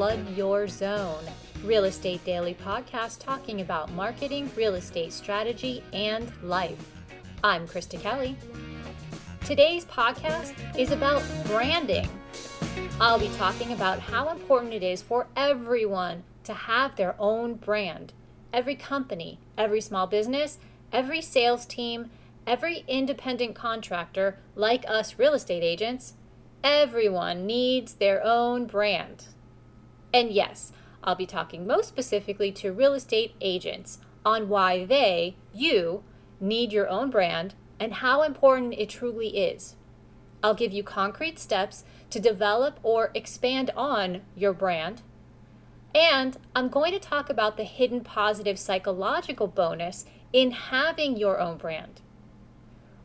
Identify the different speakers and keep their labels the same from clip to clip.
Speaker 1: Flood Your Zone, Real Estate Daily podcast talking about marketing, real estate strategy, and life. I'm Krista Kelly. Today's podcast is about branding. I'll be talking about how important it is for everyone to have their own brand. Every company, every small business, every sales team, every independent contractor, like us real estate agents, everyone needs their own brand. And yes, I'll be talking most specifically to real estate agents on why they, you, need your own brand and how important it truly is. I'll give you concrete steps to develop or expand on your brand. And I'm going to talk about the hidden positive psychological bonus in having your own brand.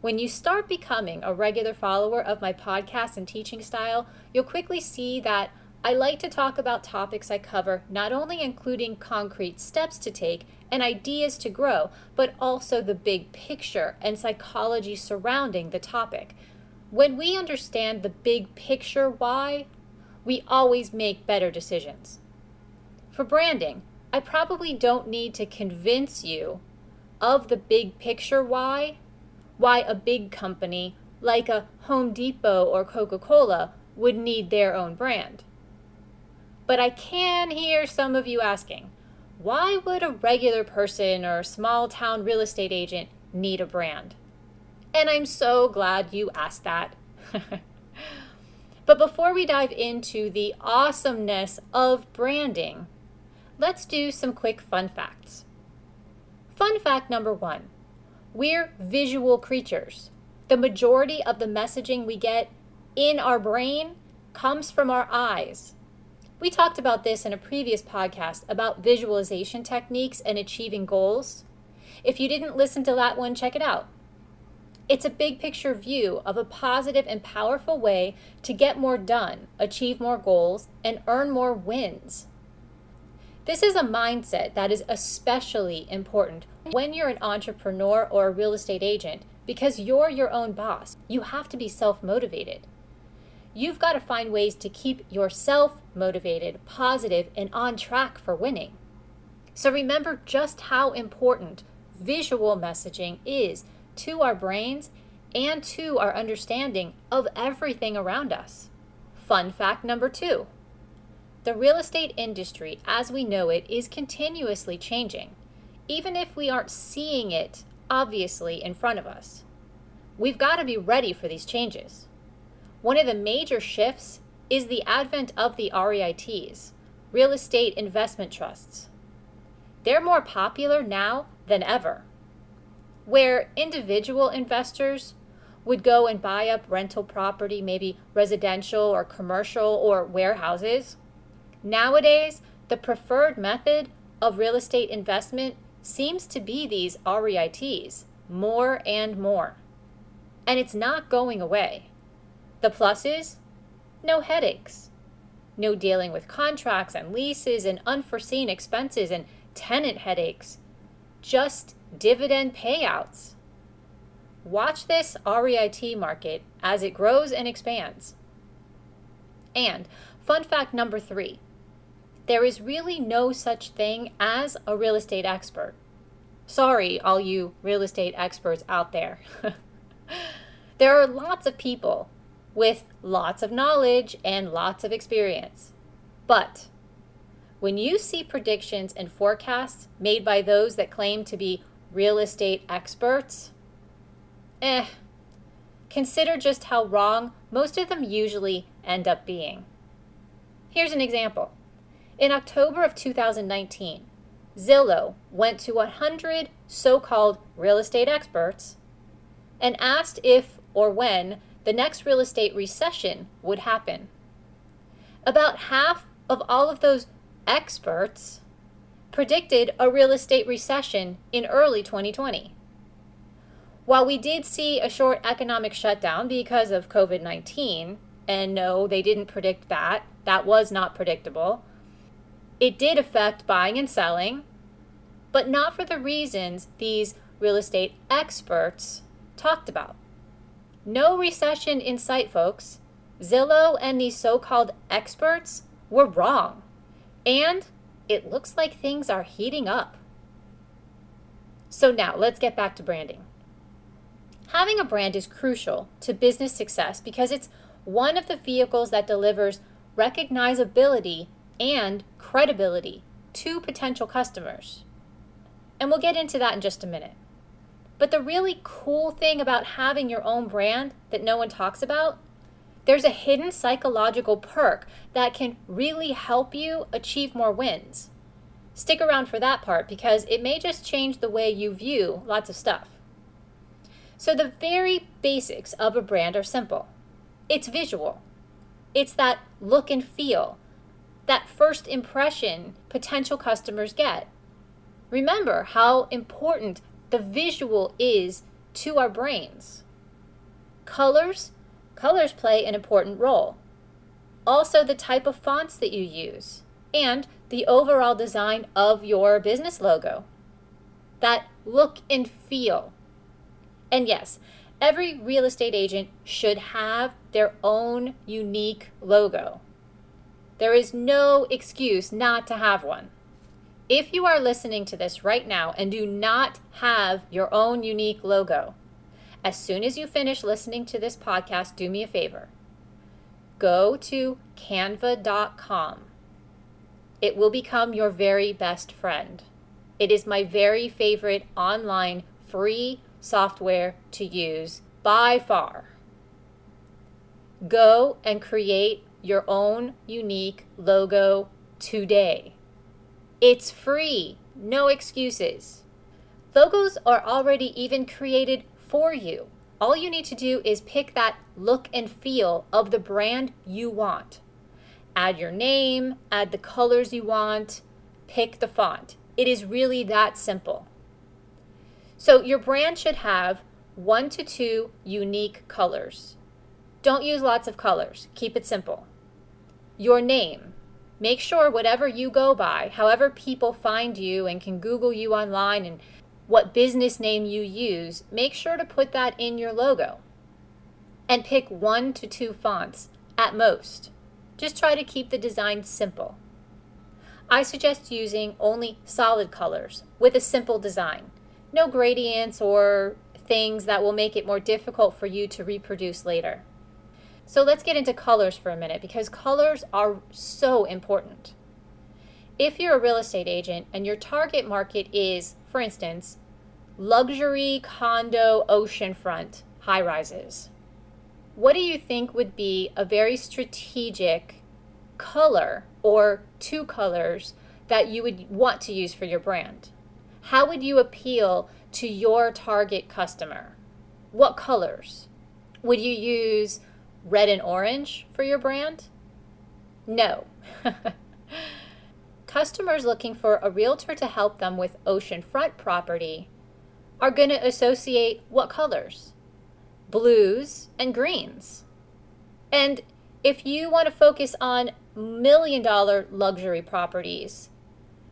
Speaker 1: When you start becoming a regular follower of my podcast and teaching style, you'll quickly see that I like to talk about topics I cover, not only including concrete steps to take and ideas to grow, but also the big picture and psychology surrounding the topic. When we understand the big picture why, we always make better decisions. For branding, I probably don't need to convince you of the big picture why why a big company like a Home Depot or Coca Cola would need their own brand. But I can hear some of you asking why would a regular person or small town real estate agent need a brand? And I'm so glad you asked that. but before we dive into the awesomeness of branding, let's do some quick fun facts. Fun fact number one we're visual creatures. The majority of the messaging we get in our brain comes from our eyes. We talked about this in a previous podcast about visualization techniques and achieving goals. If you didn't listen to that one, check it out. It's a big picture view of a positive and powerful way to get more done, achieve more goals, and earn more wins. This is a mindset that is especially important when you're an entrepreneur or a real estate agent because you're your own boss. You have to be self motivated. You've got to find ways to keep yourself motivated, positive, and on track for winning. So remember just how important visual messaging is to our brains and to our understanding of everything around us. Fun fact number two the real estate industry, as we know it, is continuously changing, even if we aren't seeing it obviously in front of us. We've got to be ready for these changes. One of the major shifts is the advent of the REITs, real estate investment trusts. They're more popular now than ever. Where individual investors would go and buy up rental property, maybe residential or commercial or warehouses, Nowadays, the preferred method of real estate investment seems to be these REITs more and more. And it's not going away. The pluses no headaches, no dealing with contracts and leases and unforeseen expenses and tenant headaches, just dividend payouts. Watch this REIT market as it grows and expands. And fun fact number three there is really no such thing as a real estate expert. Sorry, all you real estate experts out there. there are lots of people with lots of knowledge and lots of experience. But when you see predictions and forecasts made by those that claim to be real estate experts, eh, consider just how wrong most of them usually end up being. Here's an example. In October of 2019, Zillow went to 100 so called real estate experts and asked if or when the next real estate recession would happen. About half of all of those experts predicted a real estate recession in early 2020. While we did see a short economic shutdown because of COVID 19, and no, they didn't predict that, that was not predictable it did affect buying and selling, but not for the reasons these real estate experts talked about. No recession in sight, folks. Zillow and these so called experts were wrong. And it looks like things are heating up. So now let's get back to branding. Having a brand is crucial to business success because it's one of the vehicles that delivers recognizability and credibility to potential customers. And we'll get into that in just a minute. But the really cool thing about having your own brand that no one talks about, there's a hidden psychological perk that can really help you achieve more wins. Stick around for that part because it may just change the way you view lots of stuff. So, the very basics of a brand are simple it's visual, it's that look and feel, that first impression potential customers get. Remember how important the visual is to our brains. Colors, colors play an important role. Also, the type of fonts that you use and the overall design of your business logo. That look and feel. And yes, every real estate agent should have their own unique logo. There is no excuse not to have one. If you are listening to this right now and do not have your own unique logo, as soon as you finish listening to this podcast, do me a favor. Go to canva.com. It will become your very best friend. It is my very favorite online free software to use by far. Go and create your own unique logo today. It's free, no excuses. Logos are already even created for you. All you need to do is pick that look and feel of the brand you want. Add your name, add the colors you want, pick the font. It is really that simple. So, your brand should have one to two unique colors. Don't use lots of colors, keep it simple your name. Make sure whatever you go by, however people find you and can Google you online and what business name you use, make sure to put that in your logo. And pick one to two fonts at most. Just try to keep the design simple. I suggest using only solid colors with a simple design. No gradients or things that will make it more difficult for you to reproduce later. So let's get into colors for a minute because colors are so important. If you're a real estate agent and your target market is, for instance, luxury condo oceanfront high rises, what do you think would be a very strategic color or two colors that you would want to use for your brand? How would you appeal to your target customer? What colors? Would you use red and orange for your brand? No. Customers looking for a realtor to help them with oceanfront property are going to associate what colors? Blues and greens. And if you want to focus on million dollar luxury properties,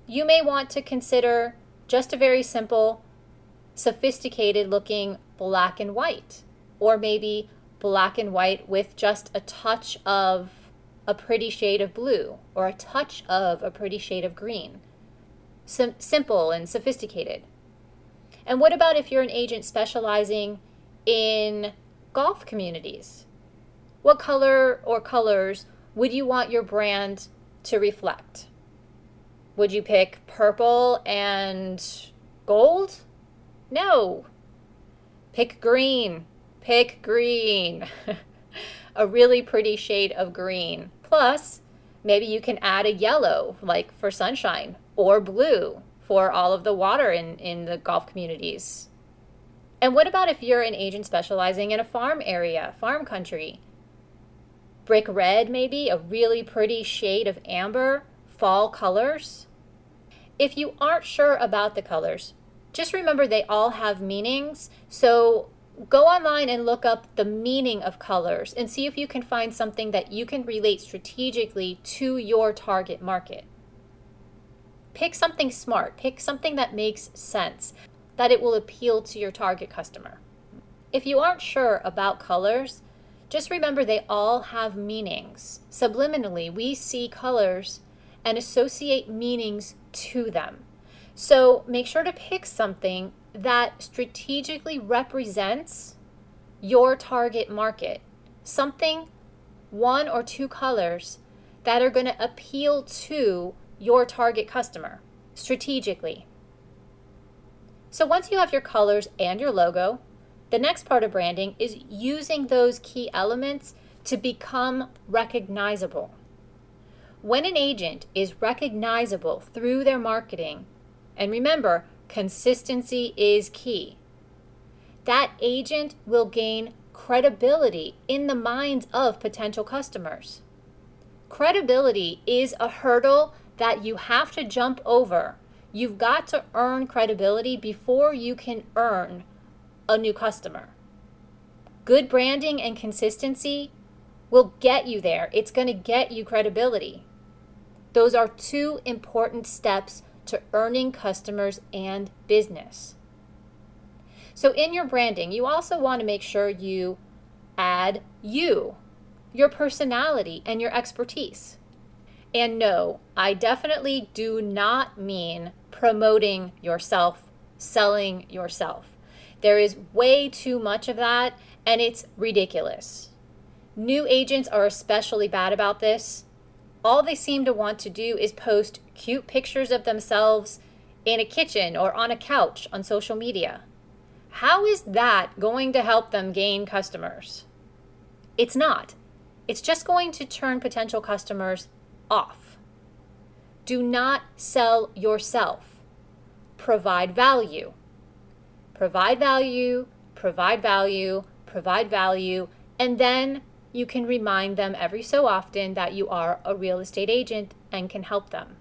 Speaker 1: you may want to consider just a very simple, sophisticated looking black and white, or maybe black and white with just a touch of a pretty shade of blue or a touch of a pretty shade of green. Sim- simple and sophisticated. And what about if you're an agent specializing in golf communities? What color or colors would you want your brand to reflect? Would you pick purple and gold? No. Pick green Pick green. a really pretty shade of green. Plus, maybe you can add a yellow, like for sunshine, or blue for all of the water in, in the golf communities. And what about if you're an agent specializing in a farm area, farm country? Brick red, maybe, a really pretty shade of amber, fall colors. If you aren't sure about the colors, just remember they all have meanings. So go online and look up the meaning of colors and see if you can find something that you can relate strategically to your target market. Pick something smart, pick something that makes sense, that it will appeal to your target customer. If you aren't sure about colors, just remember they all have meanings. Subliminally, we see colors and associate meanings to them. So make sure to pick something that strategically represents your target market. Something, one or two colors that are going to appeal to your target customer strategically. So once you have your colors and your logo, the next part of branding is using those key elements to become recognizable. When an agent is recognizable through their marketing, and remember, consistency is key, that agent will gain credibility in the minds of potential customers. Credibility is a hurdle that you have to jump over. You've got to earn credibility before you can earn a new customer. Good branding and consistency will get you there. It's going to get you credibility. Those are two important steps to earning customers and business. So, in your branding, you also want to make sure you add you, your personality, and your expertise. And no, I definitely do not mean promoting yourself, selling yourself. There is way too much of that, and it's ridiculous. New agents are especially bad about this. All they seem to want to do is post cute pictures of themselves in a kitchen or on a couch on social media. How is that going to help them gain customers? It's not. It's just going to turn potential customers off. Do not sell yourself. Provide value. Provide value, provide value, provide value, and then you can remind them every so often that you are a real estate agent and can help them.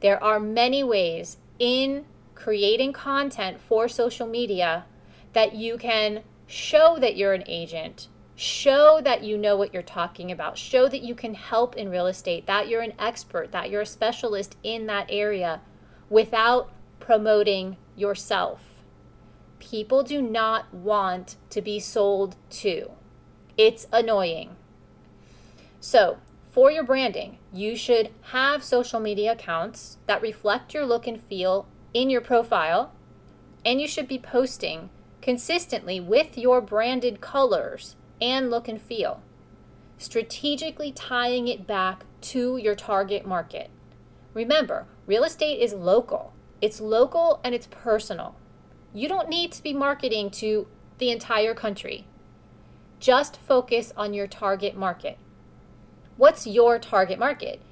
Speaker 1: There are many ways in creating content for social media that you can show that you're an agent, show that you know what you're talking about, show that you can help in real estate, that you're an expert, that you're a specialist in that area without promoting yourself. People do not want to be sold to. It's annoying. So, for your branding, you should have social media accounts that reflect your look and feel in your profile, and you should be posting consistently with your branded colors and look and feel, strategically tying it back to your target market. Remember, real estate is local. It's local and it's personal. You don't need to be marketing to the entire country. Just focus on your target market. What's your target market?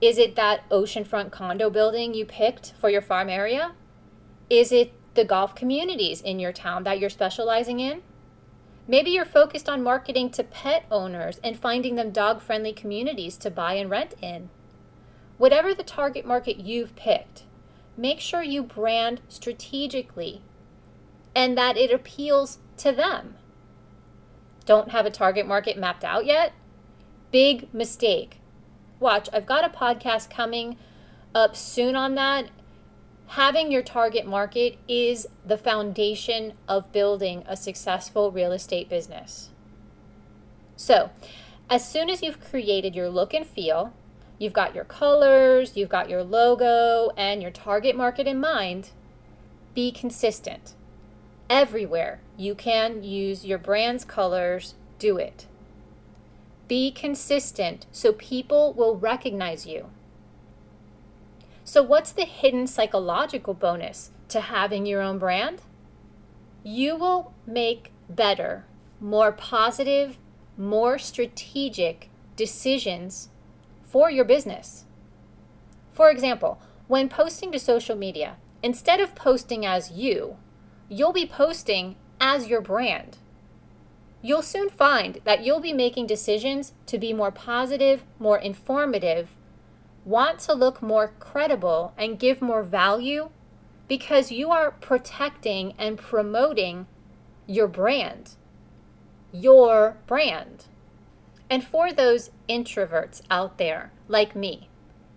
Speaker 1: Is it that oceanfront condo building you picked for your farm area? Is it the golf communities in your town that you're specializing in? Maybe you're focused on marketing to pet owners and finding them dog friendly communities to buy and rent in. Whatever the target market you've picked, make sure you brand strategically and that it appeals to them. Don't have a target market mapped out yet? Big mistake. Watch, I've got a podcast coming up soon on that. Having your target market is the foundation of building a successful real estate business. So, as soon as you've created your look and feel, you've got your colors, you've got your logo, and your target market in mind, be consistent. Everywhere you can use your brand's colors, do it. Be consistent so people will recognize you. So, what's the hidden psychological bonus to having your own brand? You will make better, more positive, more strategic decisions for your business. For example, when posting to social media, instead of posting as you, you'll be posting as your brand. You'll soon find that you'll be making decisions to be more positive, more informative, want to look more credible, and give more value because you are protecting and promoting your brand. Your brand. And for those introverts out there, like me,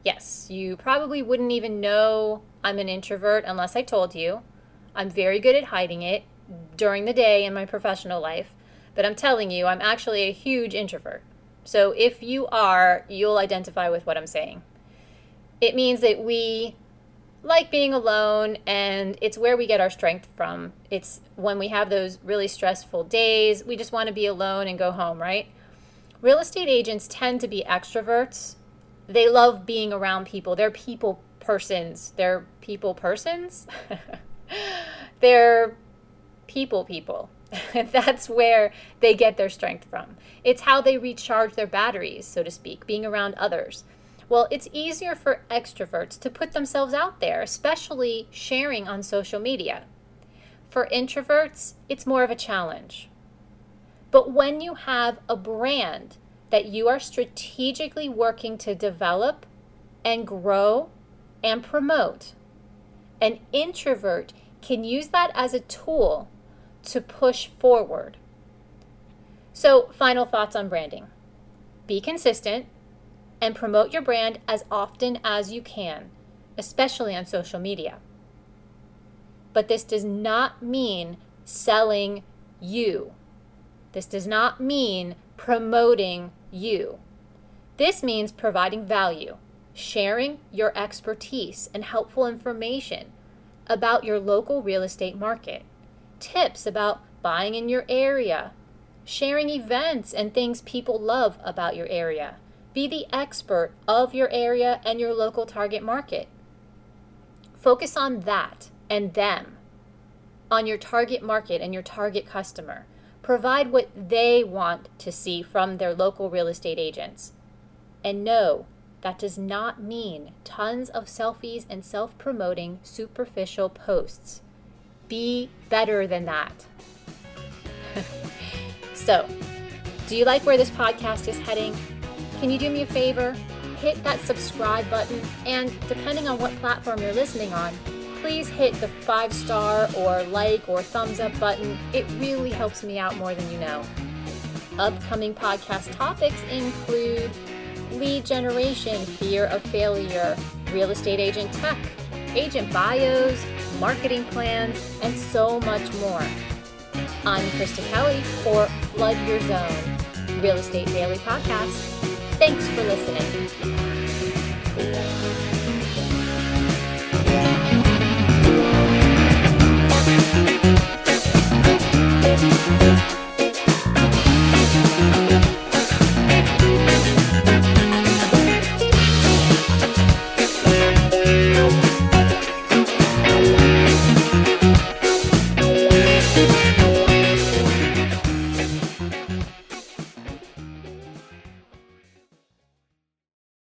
Speaker 1: yes, you probably wouldn't even know I'm an introvert unless I told you. I'm very good at hiding it during the day in my professional life, but I'm telling you, I'm actually a huge introvert. So if you are, you'll identify with what I'm saying. It means that we like being alone and it's where we get our strength from. It's when we have those really stressful days, we just want to be alone and go home, right? Real estate agents tend to be extroverts. They love being around people. They're people persons. They're people persons. They're people people. That's where they get their strength from. It's how they recharge their batteries, so to speak, being around others. Well, it's easier for extroverts to put themselves out there, especially sharing on social media. For introverts, it's more of a challenge. But when you have a brand that you are strategically working to develop and grow and promote, an introvert can use that as a tool to push forward. So, final thoughts on branding be consistent and promote your brand as often as you can, especially on social media. But this does not mean selling you. This does not mean promoting you. This means providing value, sharing your expertise and helpful information about your local real estate market, tips about buying in your area, sharing events and things people love about your area. Be the expert of your area and your local target market. Focus on that and them, on your target market and your target customer. Provide what they want to see from their local real estate agents. And no, that does not mean tons of selfies and self promoting superficial posts. Be better than that. so, do you like where this podcast is heading? Can you do me a favor? Hit that subscribe button, and depending on what platform you're listening on, please hit the five star or like or thumbs up button. It really helps me out more than you know. Upcoming podcast topics include lead generation, fear of failure, real estate agent tech, agent bios, marketing plans, and so much more. I'm Krista Kelly for Flood Your Zone, Real Estate Daily Podcast. Thanks for listening.